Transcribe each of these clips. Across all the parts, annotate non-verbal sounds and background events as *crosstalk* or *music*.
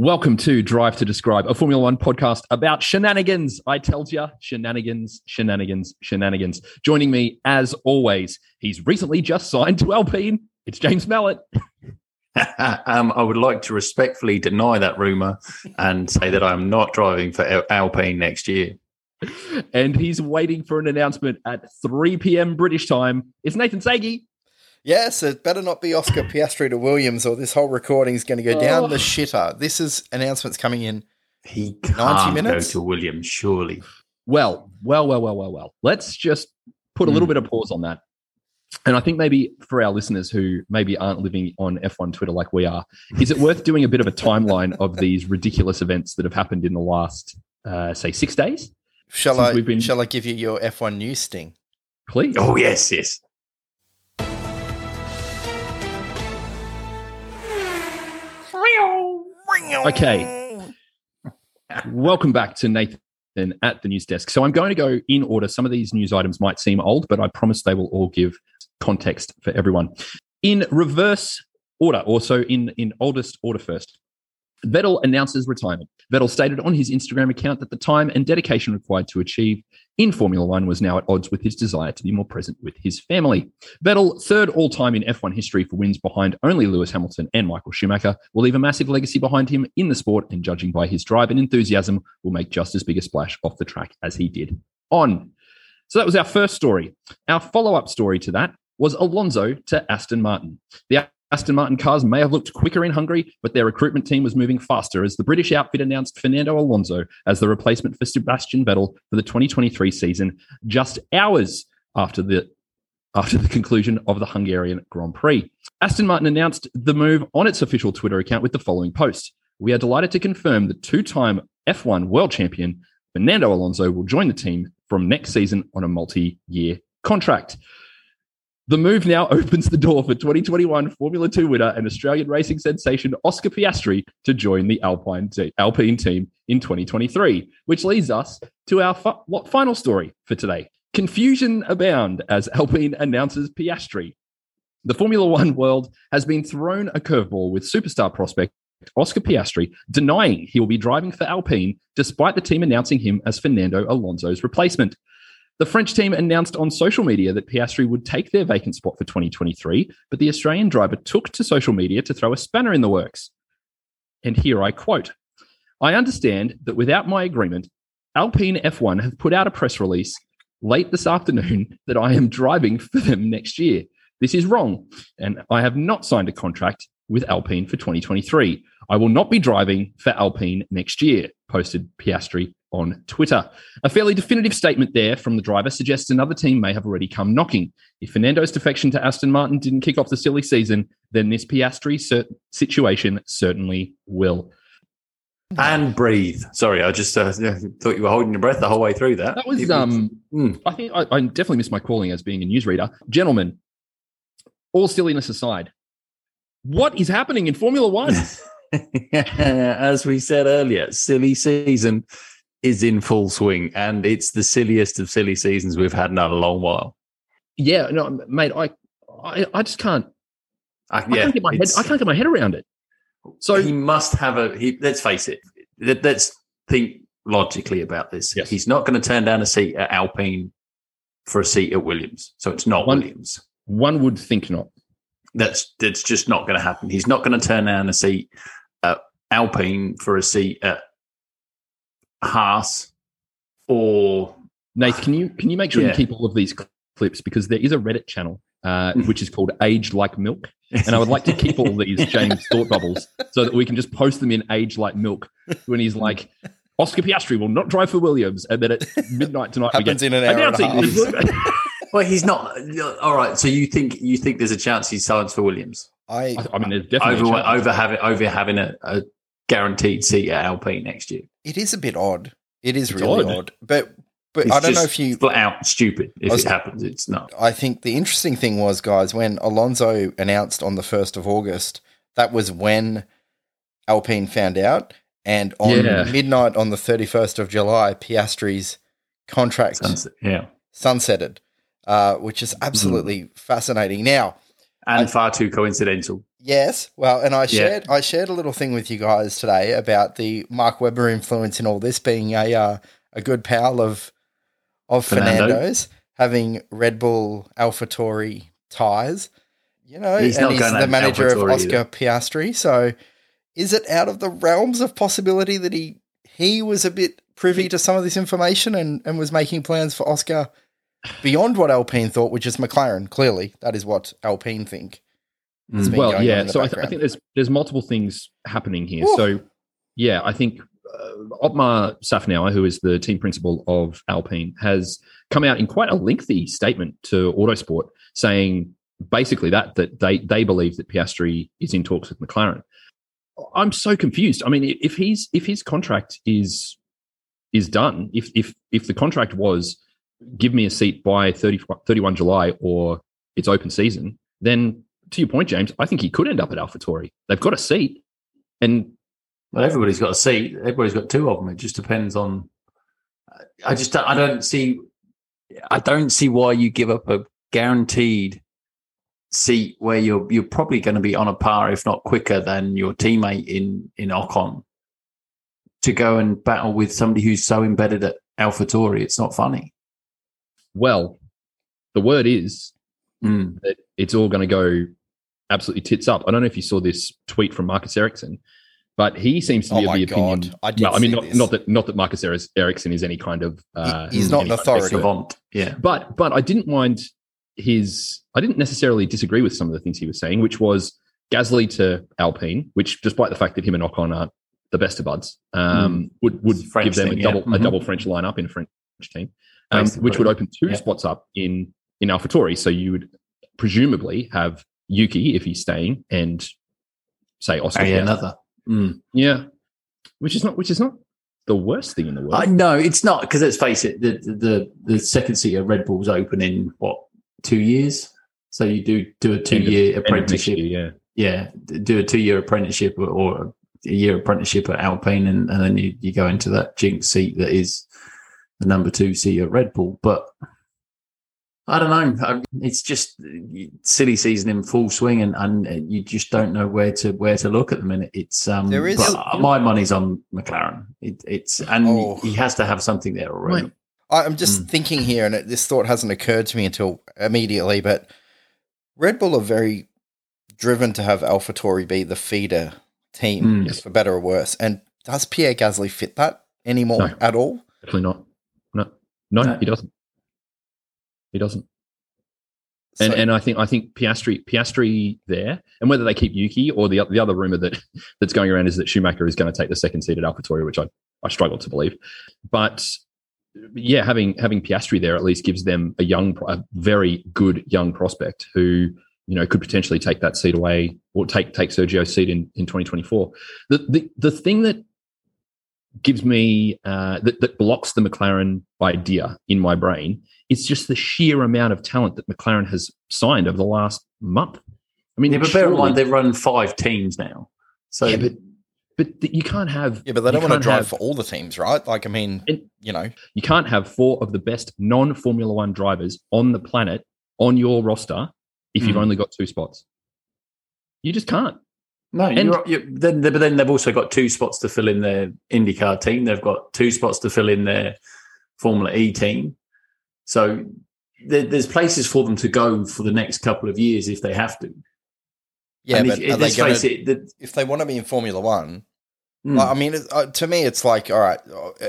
Welcome to Drive to Describe, a Formula One podcast about shenanigans. I tells you, shenanigans, shenanigans, shenanigans. Joining me, as always, he's recently just signed to Alpine. It's James Mallet. *laughs* *laughs* um, I would like to respectfully deny that rumor and say that I'm not driving for Alpine next year. And he's waiting for an announcement at 3 p.m. British time. It's Nathan Sagi. Yes, it better not be Oscar Piastri to Williams, or this whole recording is going to go down oh. the shitter. This is announcements coming in. He can't 90 minutes? go to Williams, surely. Well, well, well, well, well, well. Let's just put a little mm. bit of pause on that. And I think maybe for our listeners who maybe aren't living on F1 Twitter like we are, is it worth doing a bit of a timeline of these ridiculous events that have happened in the last, uh, say, six days? Shall I? Been... Shall I give you your F1 news sting? Please. Oh yes, yes. Okay. Welcome back to Nathan at the news desk. So I'm going to go in order. Some of these news items might seem old, but I promise they will all give context for everyone. In reverse order, also in, in oldest order first. Vettel announces retirement. Vettel stated on his Instagram account that the time and dedication required to achieve in Formula One was now at odds with his desire to be more present with his family. Vettel, third all time in F1 history for wins behind only Lewis Hamilton and Michael Schumacher, will leave a massive legacy behind him in the sport, and judging by his drive and enthusiasm, will make just as big a splash off the track as he did on. So that was our first story. Our follow up story to that was Alonso to Aston Martin. The Aston Martin cars may have looked quicker in Hungary, but their recruitment team was moving faster as the British outfit announced Fernando Alonso as the replacement for Sebastian Vettel for the 2023 season, just hours after the after the conclusion of the Hungarian Grand Prix. Aston Martin announced the move on its official Twitter account with the following post. We are delighted to confirm the two-time F1 world champion Fernando Alonso will join the team from next season on a multi-year contract. The move now *laughs* opens the door for 2021 Formula 2 winner and Australian racing sensation Oscar Piastri to join the Alpine, te- Alpine team in 2023, which leads us to our what final story for today. Confusion abound as Alpine announces Piastri. The Formula One world has been thrown a curveball with superstar prospect Oscar Piastri denying he will be driving for Alpine despite the team announcing him as Fernando Alonso's replacement. The French team announced on social media that Piastri would take their vacant spot for 2023, but the Australian driver took to social media to throw a spanner in the works. And here I quote I understand that without my agreement, Alpine F1 have put out a press release late this afternoon that I am driving for them next year. This is wrong, and I have not signed a contract with Alpine for 2023. I will not be driving for Alpine next year, posted Piastri on Twitter. A fairly definitive statement there from the driver suggests another team may have already come knocking. If Fernando's defection to Aston Martin didn't kick off the silly season, then this Piastri cert- situation certainly will. And breathe. Sorry, I just uh, thought you were holding your breath the whole way through that. That was, um, mm. I think I, I definitely missed my calling as being a newsreader. Gentlemen, all silliness aside, what is happening in Formula One? *laughs* As we said earlier, silly season is in full swing, and it's the silliest of silly seasons we've had in a long while. Yeah, no, mate, I, I, I just can't. Uh, yeah, I can't get my head. I can't get my head around it. So he must have a. He, let's face it. Let, us think logically about this. Yes. He's not going to turn down a seat at Alpine for a seat at Williams. So it's not one, Williams. One would think not. That's that's just not going to happen. He's not going to turn down a seat at Alpine for a seat at Haas or Nate, can you can you make sure yeah. you keep all of these clips because there is a Reddit channel uh, which is called Age Like Milk, and I would like to keep all these James *laughs* thought bubbles so that we can just post them in Age Like Milk when he's like. Oscar Piastri will not drive for Williams, and then at midnight tonight happens we get, in an hour and a half. *laughs* well, he's not. All right. So you think you think there's a chance he signs for Williams? I, I mean, there's definitely over, over having over having a, a guaranteed seat at Alpine next year. It is a bit odd. It is it's really odd. odd. But but it's I don't know if you flat out stupid if was, it happens. It's not. I think the interesting thing was, guys, when Alonso announced on the first of August, that was when Alpine found out, and on yeah. midnight on the thirty first of July, Piastri's contract Sunset, yeah sunsetted, uh, which is absolutely mm. fascinating. Now, and I, far too coincidental. Yes, well, and I shared yeah. I shared a little thing with you guys today about the Mark Webber influence in all this being a uh, a good pal of of Fernando. Fernando's having Red Bull AlphaTauri ties. You know, he's and he's the manager of Oscar either. Piastri. So, is it out of the realms of possibility that he he was a bit privy to some of this information and, and was making plans for Oscar beyond what Alpine thought, which is McLaren. Clearly, that is what Alpine think. Mm. Well, yeah. So I, th- I, think there's there's multiple things happening here. So yeah, I think uh, Otmar Szafnauer, who is the team principal of Alpine, has come out in quite a lengthy statement to Autosport saying basically that that they they believe that Piastri is in talks with McLaren. I'm so confused. I mean, if he's if his contract is is done, if if if the contract was give me a seat by 30, 31 July or it's open season, then to your point, James, I think he could end up at AlphaTauri. They've got a seat, and well, everybody's got a seat. Everybody's got two of them. It just depends on. I just I don't see. I don't see why you give up a guaranteed seat where you're you're probably going to be on a par, if not quicker, than your teammate in in Ocon to go and battle with somebody who's so embedded at AlphaTauri. It's not funny. Well, the word is mm. that it's all going to go absolutely tits up. I don't know if you saw this tweet from Marcus Ericsson, but he seems to be oh of the opinion. God, I, well, I mean, not, not, that not that Marcus Ericsson is any kind of uh, he's not an authority. Yeah, but but I didn't mind his. I didn't necessarily disagree with some of the things he was saying, which was Gasly to Alpine, which despite the fact that him and Ocon aren't the best of buds, um, mm. would would give them thing, a double yeah. mm-hmm. a double French lineup in a French team, um, which would open two yeah. spots up in in AlphaTauri. So you would presumably have Yuki if he's staying, and say Oscar. Oh, another. Mm. Yeah, which is not which is not the worst thing in the world. I know it's not because let's face it, the the the second seat of Red Bull's open in what two years. So you do do a two year apprenticeship. Year, yeah, yeah, do a two year apprenticeship or, or, a year apprenticeship at Alpine, and, and then you, you go into that jinx seat that is the number two seat at Red Bull. But I don't know. It's just silly season in full swing, and, and you just don't know where to where to look at the minute. It's um, there is my money's on McLaren. It, it's and oh. he has to have something there already. I'm just mm. thinking here, and this thought hasn't occurred to me until immediately. But Red Bull are very driven to have AlphaTauri be the feeder team, mm. for better or worse. And does Pierre Gasly fit that anymore no, at all? Definitely not. No, no, no. he doesn't. He doesn't. And, so, and I think I think Piastri Piastri there, and whether they keep Yuki or the the other rumor that *laughs* that's going around is that Schumacher is going to take the second seat at AlphaTauri, which I, I struggle to believe. But yeah, having having Piastri there at least gives them a young, a very good young prospect who you know could potentially take that seat away or take take Sergio's seat in in 2024. The the the thing that gives me uh, that, that blocks the McLaren idea in my brain it's just the sheer amount of talent that McLaren has signed over the last month. I mean, yeah, but bear in mind they run five teams now, so yeah, but but you can't have yeah, but they don't want to drive have, for all the teams, right? Like, I mean, you know, you can't have four of the best non-Formula One drivers on the planet on your roster if mm. you've only got two spots. You just can't. No, and, you're, you're, then, but then they've also got two spots to fill in their IndyCar team. They've got two spots to fill in their Formula E team. So there, there's places for them to go for the next couple of years if they have to. Yeah, but if, they gonna, it, the, if they want to be in Formula One, mm. like, I mean, uh, to me, it's like, all right,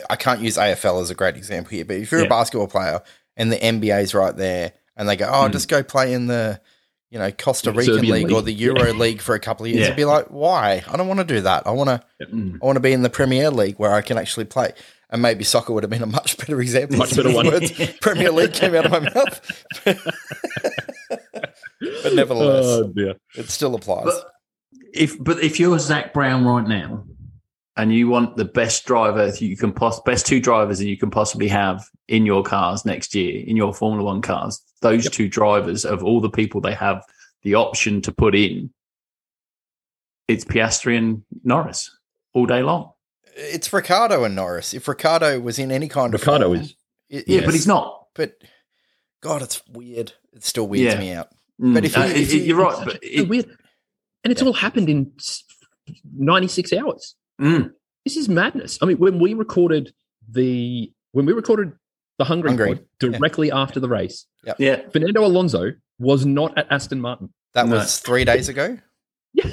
I can't use AFL as a great example here, but if you're yeah. a basketball player and the NBA's right there, and they go, oh, mm. just go play in the, you know, Costa Rican League, League, or the Euro yeah. League for a couple of years, yeah. it'd be like, why? I don't want to do that. I want to, mm. I want to be in the Premier League where I can actually play and maybe soccer would have been a much better example. Much better *laughs* one. Words, *laughs* Premier League came out of my mouth, *laughs* but nevertheless, oh, it still applies. But if but if you're Zak Brown right now, and you want the best driver you can poss- best two drivers that you can possibly have in your cars next year in your Formula One cars, those yep. two drivers of all the people they have the option to put in, it's Piastri and Norris all day long it's Ricciardo and Norris. If Ricciardo was in any kind of Ricciardo form, is, it, yeah, yes. but he's not. But God, it's weird. It still weirds yeah. me out. Mm. But if, uh, if, if, you're right, but it, weird. and it's Yeah. all happened in 96 hours. Mm. This is madness. I mean, when we recorded the when we recorded the Hungry, Hungry, directly after the race, Yeah. Fernando Alonso was not at Aston Martin. That No. was three days ago. *laughs* Yeah,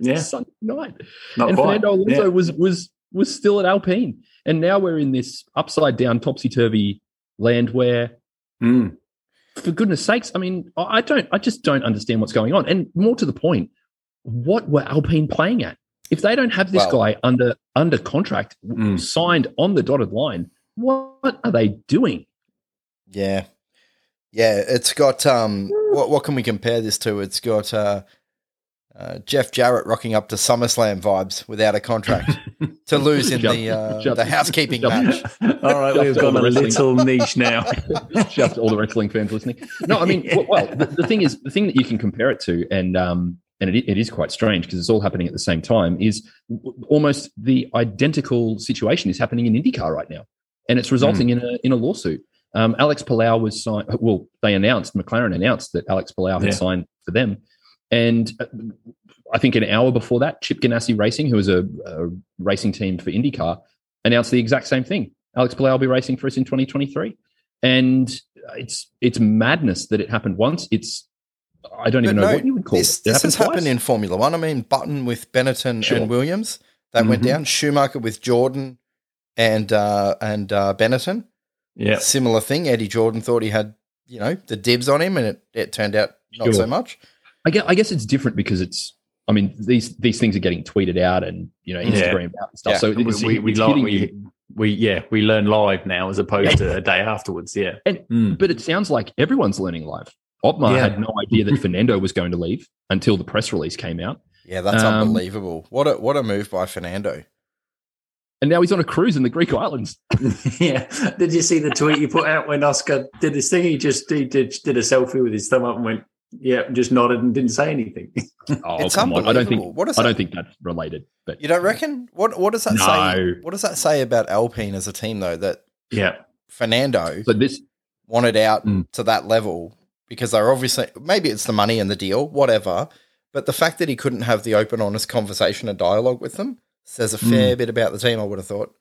Yeah. Sunday night. Not and quite. Fernando Alonso Yeah. was was was still at Alpine, and now we're in this upside down, topsy turvy land where, Mm. for goodness sakes, I mean, I don't, I just don't understand what's going on. And more to the point, what were Alpine playing at? If they don't have this guy under under contract, Mm. signed on the dotted line, what are they doing? Yeah. Yeah, it's got um what what can we compare this to? It's got uh, uh Jeff Jarrett rocking up to SummerSlam vibes without a contract *laughs* to lose in Jump- the uh, jump- the housekeeping jump- match. *laughs* All right, Just we've got a wrestling. little *laughs* niche now. just all the wrestling fans listening. No, I mean, well, well the, the thing is, the thing that you can compare it to, and um, and it, it is quite strange because it's all happening at the same time. Is w- almost the identical situation is happening in IndyCar right now, and it's resulting in a in a lawsuit. Um, Alex Palou was signed. Well, they announced McLaren announced that Alex Palou had Yeah. signed for them, and uh, I think an hour before that, Chip Ganassi Racing, who is a, a racing team for IndyCar, announced the exact same thing. Alex Palou will be racing for us in 2023, and it's it's madness that it happened once. It's I don't even But know no, what you would call this, it. It this has twice. happened in Formula One. I mean, Button with Benetton Sure. and Williams that went Mhm. down. Schumacher with Jordan and uh, and uh, Benetton. Yeah. Similar thing. Eddie Jordan thought he had you know the dibs on him, and it, it turned out not Sure. so much. I guess, I guess it's different because it's. I mean, these these things are getting tweeted out and you know Yeah. Instagram out and stuff. Yeah. So we, it's, we, we, it's like- we, we, yeah, we learn live now as opposed to a day afterwards. Yeah. And- Mm. But it sounds like everyone's learning live. Otmar Yeah. had no idea that *laughs* Fernando was going to leave until the press release came out, Yeah, that's Um, unbelievable. What a what a move by Fernando. and now he's on a cruise in the Greek islands. *laughs* yeah. Did you see the tweet you put out when Oscar did this thing? He just he did, did a selfie with his thumb up and went, yeah, just nodded and didn't say anything. *laughs* Oh, it's come on! I don't think What is I don't think that's related. But You don't reckon? What what does that No. say? What does that say about Alpine as a team though? That yeah. Fernando so this wanted out Mm. to that level because they're obviously maybe it's the money and the deal, whatever. But the fact that he couldn't have the open, honest conversation and dialogue with them says a fair bit about the team. I would have thought.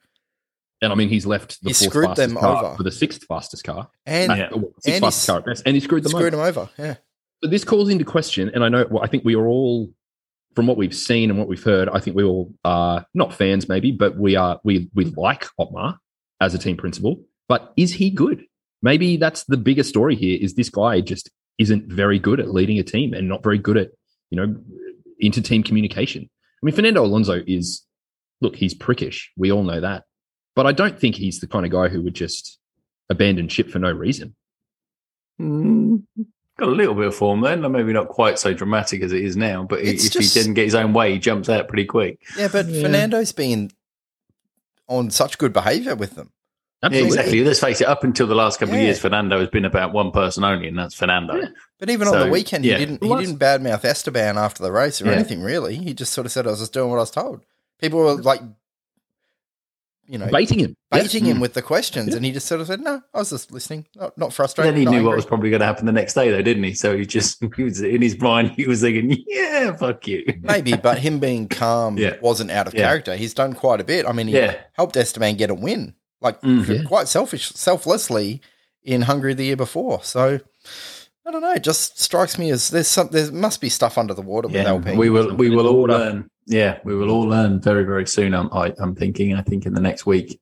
and I mean he's left the He fourth screwed fastest them car over. for the sixth fastest car, And Yeah. Sixth and he fastest s- car at best, and he screwed them screwed over. him over. Yeah. But this calls into question, and I know well, I think we are all, from what we've seen and what we've heard, I think we all are not fans, maybe, but we are we we like Otmar as a team principal. But is he good? Maybe that's the bigger story here. Is this guy just isn't very good at leading a team and not very good at you know inter team communication? I mean, Fernando Alonso is look, he's prickish. We all know that, but I don't think he's the kind of guy who would just abandon ship for no reason. Mm, got a little bit of form then, maybe not quite so dramatic as it is now. But It's if just- he didn't get his own way, he jumps out pretty quick. Yeah, but Yeah. Fernando's been on such good behavior with them. Yeah, exactly. Let's face it. Up until the last couple Yeah. of years, Fernando has been about one person only, and that's Fernando. Yeah. But even on the weekend, yeah. he didn't he didn't badmouth Esteban after the race or Yeah. anything really. He just sort of said, "I was just doing what I was told." People were like, you know, baiting him. Yeah. baiting him Mm. with the questions, Yeah. and he just sort of said, "No, I was just listening, not, not But frustrated." then he not knew what was probably going to happen the next day, though, didn't he? So he just *laughs* he was in his mind. He was thinking, "Yeah, fuck you." Maybe, but him being calm *laughs* Yeah. wasn't out of Yeah. character. He's done quite a bit. I mean, he Yeah. helped Esteban get a win, like Mm. *laughs* Yeah. quite selfish, selflessly in Hungary the year before. So I don't know. It just strikes me as there's some there must be stuff under the water with Yeah, Alpine. we will. We will all learn. Yeah, we will all learn very, very soon. I'm, I, I'm thinking. I think in the next week,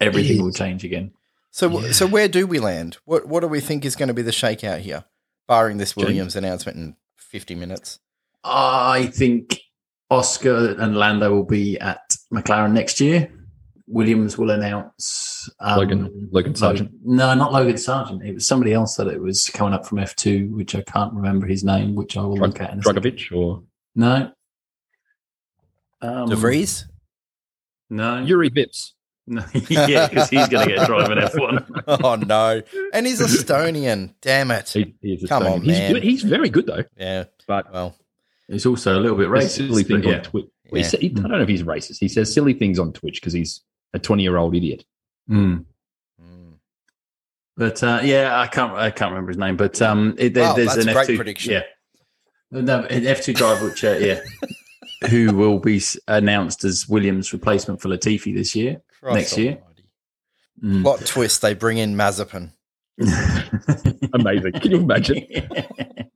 everything will change again. So, Yeah. so where do we land? What What do we think is going to be the shakeout here, barring this Williams announcement in fifty minutes? I think Oscar and Lando will be at McLaren next year. Williams will announce um, Logan- Logan Sargeant. No, not Logan Sargeant. It was somebody else that it was coming up from F2, which I can't remember his name, which I will Drug- look at in a second. Or No. Um, De Vries? No. Juri Vips. no. *laughs* yeah, because he's going to get driving *laughs* F1. oh no! And he's Estonian. Damn it! He, he is Come Estonian. on, he's man. good. He's very good though. Yeah. But Well, he's also a little bit racist. silly but things yeah. on Twitch. Yeah. I don't know if he's racist. He says silly things on Twitch because he's a twenty-year-old idiot. Mm. mm. But uh, yeah, I can't I can't remember his name. But um, it, there, Wow, there's that's an a great F2, prediction. Yeah, No, an F2 driver, which, uh, yeah, *laughs* who will be announced as Williams' replacement for Latifi this year, Christ next year. almighty. Mm. Plot twist: They bring in Mazepin. *laughs* Amazing. Can you imagine? *laughs*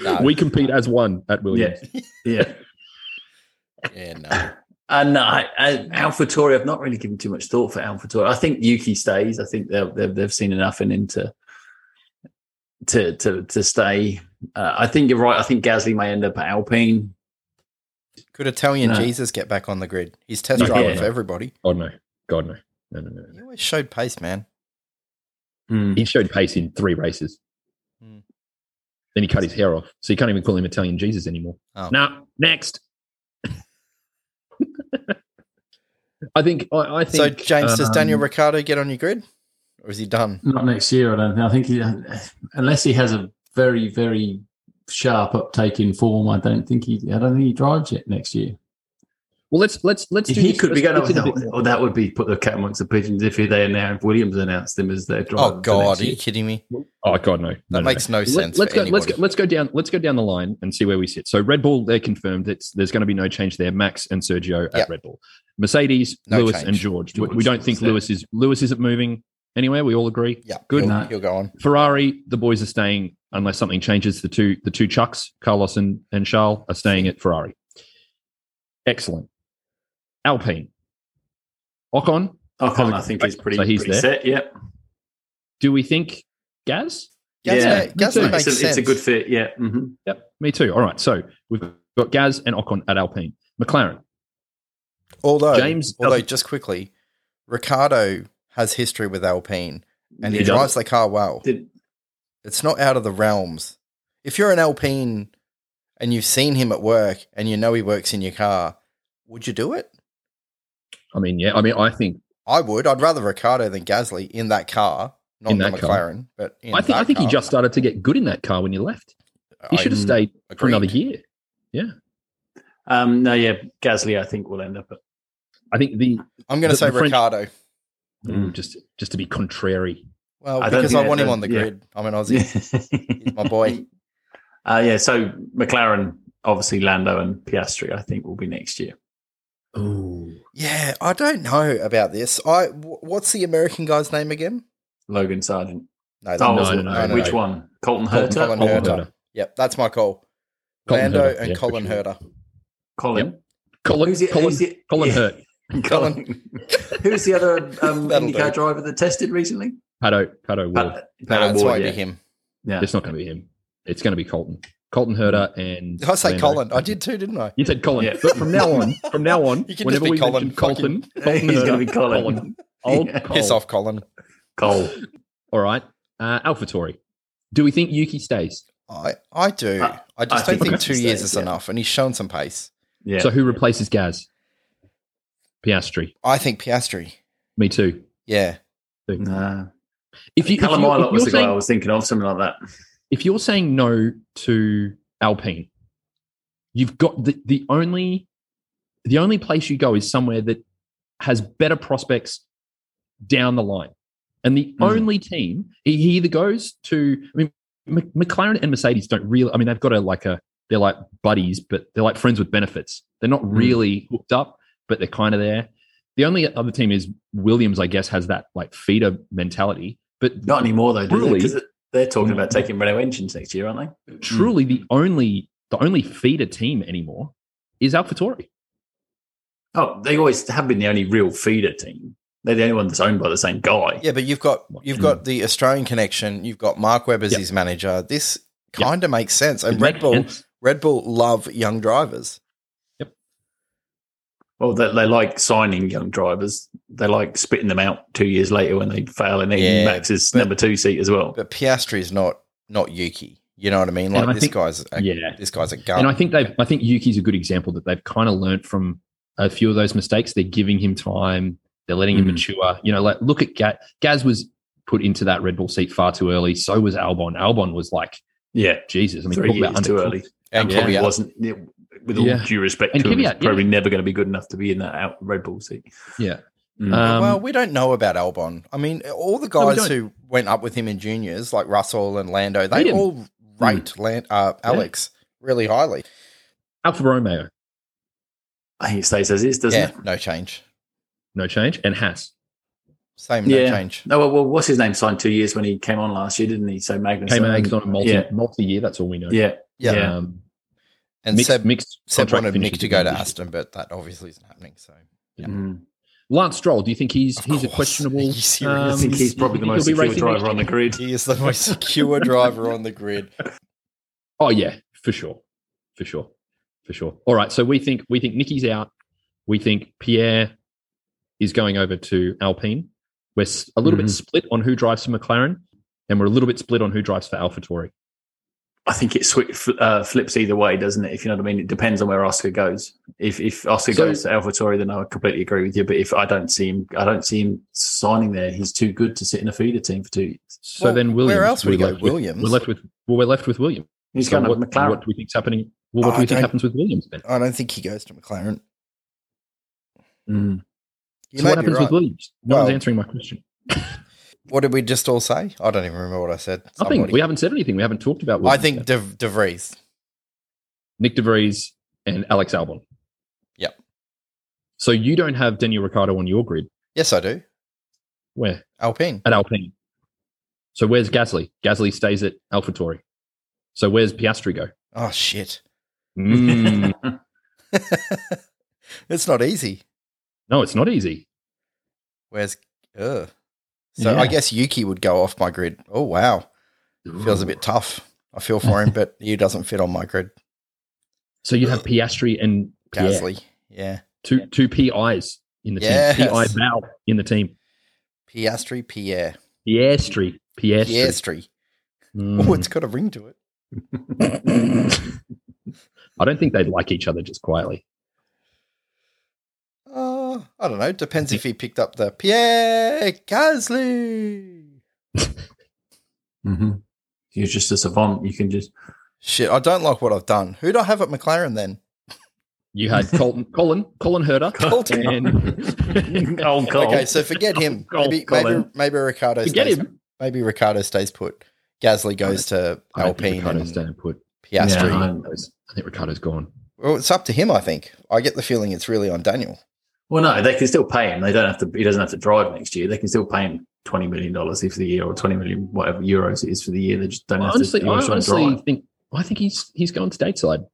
No, We compete as one at Williams. yeah. yeah, *laughs* no. And I, I, AlphaTauri, I've not really given too much thought for AlphaTauri. I think Yuki stays. I think they've they've, they've seen enough in him to to to, to stay. Uh, I think you're right. I think Gasly may end up at Alpine. Could Italian No. Jesus get back on the grid? He's test No, driving yeah. for everybody. God no. God no. No, no, no. He no. always showed pace, man. Hmm. He showed pace in three races. Hmm. Then he cut his hair off. So you can't even call him Italian Jesus anymore. Oh. Now, next. *laughs* I think I, I So, think James, does um, Daniel Ricciardo get on your grid, or is he done? Not next year, I don't think. I think he, unless he has a very very sharp uptake in form, I don't think he. I don't think he drives yet next year. well let's let's let's do he this- could be going. let's do a bit Oh, that would be put the cat amongst the pigeons if they If Williams announced him as their driver. Oh God, are you kidding me? Oh God, no. That No, no, makes no, Let- sense. Let's for go. Let's go. Let's go down. Let's go down the line and see where we sit. So Red Bull, they're confirmed. It's there's going to be no change there. Max and Sergio at Yep. Red Bull. Mercedes, No Lewis, change. and George. We- we don't think. Lewis is Lewis isn't moving anywhere. We all agree. Yeah, Good. He'll, No. he'll go on. Ferrari, the boys are staying unless something changes. The two the two Chucks, Carlos and, and Charles, are staying at Ferrari. Excellent. Alpine. Ocon, Ocon, I think is pretty, So he's pretty there. set. Yep. do we think Gaz? Gasly, Yeah, me Gasly too. makes It's a, sense. it's a good fit. Yeah. hmm Yep, me too. All right, so we've got Gaz and Ocon at Alpine. McLaren, Although, James- although just quickly, Ricciardo has history with Alpine, and he He does. drives the car well. Did, It's not out of the realms. If you're an Alpine and you've seen him at work and you know he works in your car, would you do it? I mean, yeah, I mean, I think I would. I'd rather Ricciardo than Gasly in that car, not In the that car. McLaren, but in I think I that think he just started to get good in that car when you left. He I should have stayed for another year. Yeah, um, no, yeah, Gasly, I think will end up at. I think the I'm going to say the French- Ricciardo. Mm. just just to be contrary. Well, I because I want him that- on the yeah. grid. I'm an Aussie. *laughs* He's my boy. *laughs* Uh, yeah, so McLaren, obviously Lando and Piastri, I think will be next year. Oh, Yeah, I don't know about this. I what's the American guy's name again? Logan Sargeant. No, Oh, no, no, no, no, which no. one? Colton Colton- Herta? Colin Colin Herta. Herta. Yep, that's my call. Colin Lando Herta, and yeah, for Colin sure. Herta. Colin. Colin, Who's the- Colin, who's the- Colin yeah. Hurt, *laughs* Colin. *laughs* Who's the other um, IndyCar driver that tested recently? Pato, Pato O'Ward. Pat, No, Ward, won't yeah. be him. Yeah. It's not going to be him. It's going to be Colton. Colton Herta and I say Lando. Colin? I did too, didn't I? You said Colin, Yeah. but from now on, from now on, *laughs* You can just whenever be we Colin, mention Colton, Colton He's going to be Colin. Old Yeah. Col. Piss off, Colin. Cole. All right, uh, AlphaTauri. Do we think Yuki stays? I, I do. I- I just I don't think think he two years is yeah. enough, and he's shown some pace. Yeah. So who replaces Gaz? Piastri. I think Piastri. Me too. Yeah. nah. If you if Callum you're, Ilott if was you're the guy I was thinking of, something like that. if you're saying no to Alpine, you've got the, the only the only place you go is somewhere that has better prospects down the line. And the Mm. only team he he either goes to I mean M- McLaren and Mercedes don't really I mean they've got a like a they're like buddies, but they're like friends with benefits. They're not really hooked up, but they're kind of there. The only other team is Williams, I guess, has that like feeder mentality. But Not anymore, though, do Truly- they? 'Cause they're talking about mm. taking Renault engines next year, aren't they? Mm. truly the only the only feeder team anymore is AlphaTauri. Oh, they always have been the only real feeder team. They're the only one that's owned by the same guy. Yeah, but you've got you've got mm. the Australian connection. You've got Mark Webb as Yep. his manager. This kind of makes sense. And It Red Bull, sense. Red Bull love young drivers. Well, they, they like signing young drivers. They like spitting them out two years later when they fail and Yeah, then Max's but- number two seat as well. But Piastri is not not Yuki. You know what I mean? Like I this think- guy's a, Yeah. this guy's a gun. And I think they've I think Yuki's a good example that they've kind of learnt from a few of those mistakes. They're giving him time, they're letting him Mm. mature. You know, like look at Gaz. Gaz was put into that Red Bull seat far too early. So was Albon. Albon was like, Yeah, Jesus. I mean, three talk about too early. and yeah, Kvyat. wasn't. yeah, with all Yeah. due respect And to him, he's Kvyat, probably yeah. never going to be good enough to be in that out Red Bull seat. Yeah. Mm. Um, well, we don't know about Albon. I mean, all the No, we guys don't. who went up with him in juniors, like Russell and Lando, they all rate Lan- uh, Alex really highly. Alfa Romeo, I think it stays as is, doesn't yeah, it? no change. no change, and Haas Same, no Yeah. change. No, well, well, what's his name? Signed two years when he came on last year, didn't he? So Magnus came out on a multi Yeah. multi year. That's all we know. Yeah, Yeah. Yeah. Um, And mixed, Seb, mixed Seb contract wanted Mick to go to. Aston, but that obviously isn't happening. So Yeah. Mm. Lance Stroll, do you think he's Of he's a questionable? Are you serious? I think he's probably the most secure driver next on the grid. he is the most secure driver on the grid. *laughs* Oh yeah, for sure, for sure, for sure. All right, so we think we think Nicky's out. We think Pierre is going over to Alpine. We're a little bit Mhm. split on who drives for McLaren, and we're a little bit split on who drives for AlphaTauri. I think it swi- fl- uh, flips either way, doesn't it? If you know what I mean, it depends on where Oscar goes. If if Oscar So- goes to AlphaTauri, then I completely agree with you. But if I don't see him, I don't see him signing there. He's too good to sit in a feeder team for two years. So Well, then where else would he we're go? left with- Williams? We're left with well, we're left with Williams. He's So going to what, McLaren. what do we think's happening? Well, what I do we think happens with Williams then? I don't think he goes to McLaren. Mm. So what happens right. with Williams? No one's answering my question. *laughs* What did we just all say? I don't even remember what I said. Nothing. Somebody- We haven't said anything. We haven't talked about. I think. De, De Vries. Nyck de Vries and Alex Albon. Yep. So you don't have Daniel Ricciardo on your grid. Yes, I do. Where? Alpine. At Alpine. So where's Gasly? Gasly stays at AlphaTauri. So where's Piastri go? Oh shit! Mm, *laughs* *laughs* it's not easy. no, it's not easy. Where's? Ugh. So Yeah. I guess Yuki would go off my grid. Oh wow, feels a bit tough. I feel for him, but he doesn't fit on my grid. So you have Piastri and Gasly. Yeah. two two PIs in the Yes. team. PI Val in the team. Piastri, Pierre. Piastri. Piastri. Piastri. Mm. Oh, it's got a ring to it. *laughs* I don't think they'd like each other just quietly. I don't know. Depends if he picked up the Pierre Gasly. hmm You're just a savant. You can just Shit, I don't like what I've done. Who do I have at McLaren then? You had Colton, Colin, Colin Herta, Colton. and *laughs* Cole. Okay, so forget him. *laughs* Col- Maybe, maybe, Colin. maybe Ricciardo Forget stays. him. Maybe Ricciardo stays put. Gasly goes to I don't think Alpine Ricciardo's and staying put. Piastri. Yeah, Ricciardo's- I think Ricciardo's gone. well, it's up to him. I think. I get the feeling it's really on Daniel. Well, no, they can still pay him. They don't have to. He doesn't have to drive next year. They can still pay him twenty million dollars for the year, or twenty million whatever euros it is for the year. They just don't have honestly, to. I he just honestly drive. think I think he's he's going stateside.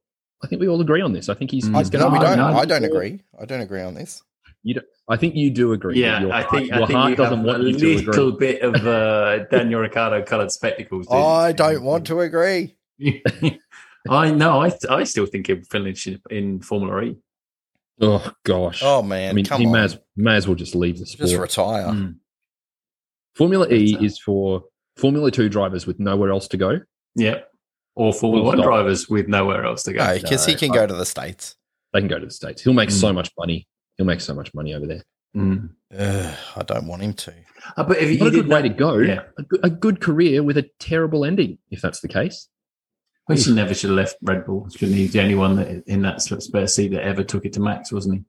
I think we all agree on this. I think he's, Mm. he's I, going no, we don't. no, I don't agree. I don't agree on this. You. I think you do agree. Yeah, Your I think your I think heart you doesn't have want a you to agree. little bit of uh, Daniel Ricciardo coloured spectacles. do you? I don't want to agree. *laughs* I know. I I still think he'll finish in, in Formula E. Oh gosh. Oh man, I mean, come he on. may as, may as well just leave the sport. Just retire. Mm. Formula E That's, is for Formula Two drivers with nowhere else to go. Yeah. Or Formula Full One stop. drivers with nowhere else to go. No, because he can I- go to the states. They can go to the states. He'll make Mm. so much money. He'll make so much money over there. Mm. Ugh, I don't want him to. Uh, but if you, Not a good way to go. Yeah. A, good, a good career with a terrible ending, if that's the case. Well, he never should have left Red Bull. Shouldn't he? He's the only one that in that spare seat that ever took it to Max, wasn't he?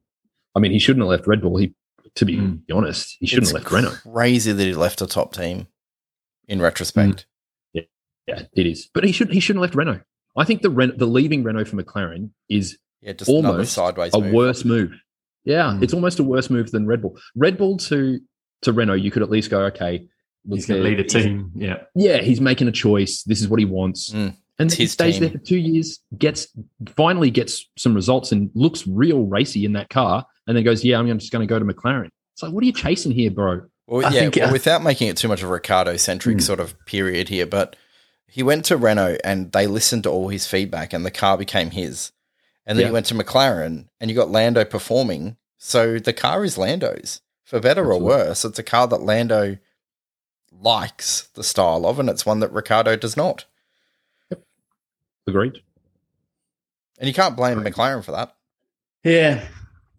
I mean, he shouldn't have left Red Bull. He, to be Mm. honest, he shouldn't It's have left Renault. Crazy that he left a top team. In retrospect, Yeah, it is. But he should he shouldn't have left Renault. I think the Ren- the leaving Renault for McLaren is yeah, just almost sideways a move. worse move. Yeah, Mm. it's almost a worse move than Red Bull. Red Bull to to Renault, you could at least go, okay, He's going to lead a team. Yeah. Yeah, he's making a choice. This is what he wants. Mm. And he stays team. there for two years, gets finally gets some results and looks real racy in that car, and then goes, Yeah, I'm just going to go to McLaren. It's like, what are you chasing here, bro? Well, I yeah, think, well, uh, without making it too much of a Ricciardo centric Hmm. sort of period here, but he went to Renault and they listened to all his feedback and the car became his. And then Yeah. he went to McLaren and you got Lando performing. So the car is Lando's. For better Absolutely. or worse, it's a car that Lando likes the style of, and it's one that Ricciardo does not. Agreed. And you can't blame McLaren for that. Yeah.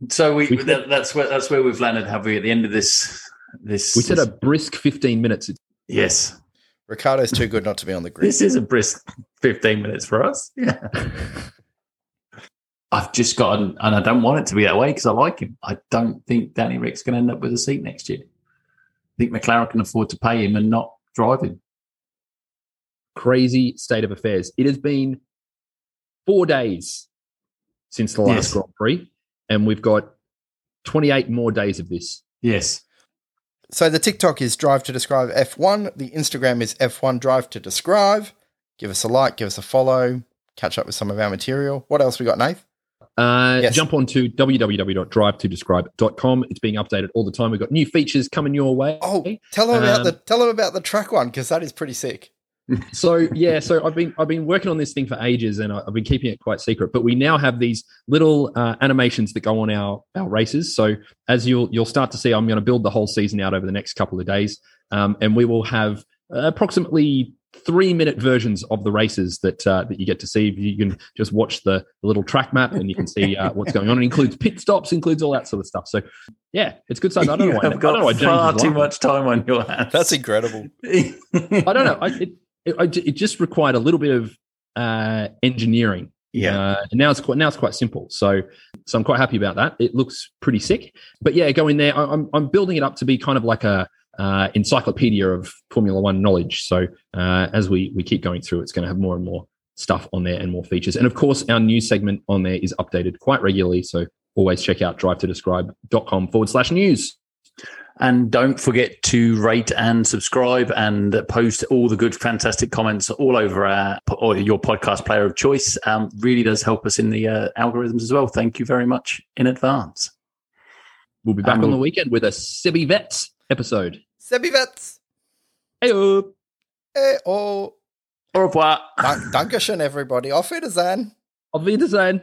So we, We- that, that's where that's where we've landed, have we? At the end of this, this We said this- a brisk 15 minutes. yes. Ricciardo's too good not to be on the grid. This is a brisk fifteen minutes for us. Yeah. *laughs* I've just gotten, and I don't want it to be that way because I like him. I don't think Danny Rick's going to end up with a seat next year. I think McLaren can afford to pay him and not drive him. Crazy state of affairs. It has been four days since the last yes. Grand Prix, and we've got 28 more days of this. Yes. So the TikTok is Drive to Describe F1. The Instagram is F1 Drive to Describe. Give us a like, give us a follow, catch up with some of our material. What else we got, Nath? Uh, yes. Jump on to www.drivetodescribe.com. It's being updated all the time. We've got new features coming your way. Oh, tell them about um, the tell them about the track one because that is pretty sick. So yeah, so I've been I've been working on this thing for ages, and I've been keeping it quite secret. But we now have these little uh, animations that go on our our races. So as you'll you'll start to see, I'm going to build the whole season out over the next couple of days, um, and we will have approximately three minute versions of the races that uh, that you get to see. You can just watch the, the little track map and you can see uh, what's going on. It includes pit stops, includes all that sort of stuff. So yeah, it's good stuff. I don't know *laughs* why. I've got why far too much time on your hands. That's incredible. I don't know. I, it, it, it, just required a little bit of uh, engineering. Yeah, uh, and now it's quite now it's quite simple. So so I'm quite happy about that. It looks pretty sick. But yeah, go in there. I, I'm I'm building it up to be kind of like a uh, encyclopedia of Formula One knowledge. So uh, as we we keep going through, it's going to have more and more stuff on there and more features. And of course, our news segment on there is updated quite regularly. So always check out drive to describe.com forward slash news. And don't forget to rate and subscribe and post all the good, fantastic comments all over our or your podcast player of choice. Um, really does help us in the uh, algorithms as well. Thank you very much in advance. We'll be back on the weekend with a Sibby Vets episode. Sebi Vets. Heyo. Hey, oh. Au revoir. Dankeschön, everybody. Auf Wiedersehen. Auf Wiedersehen.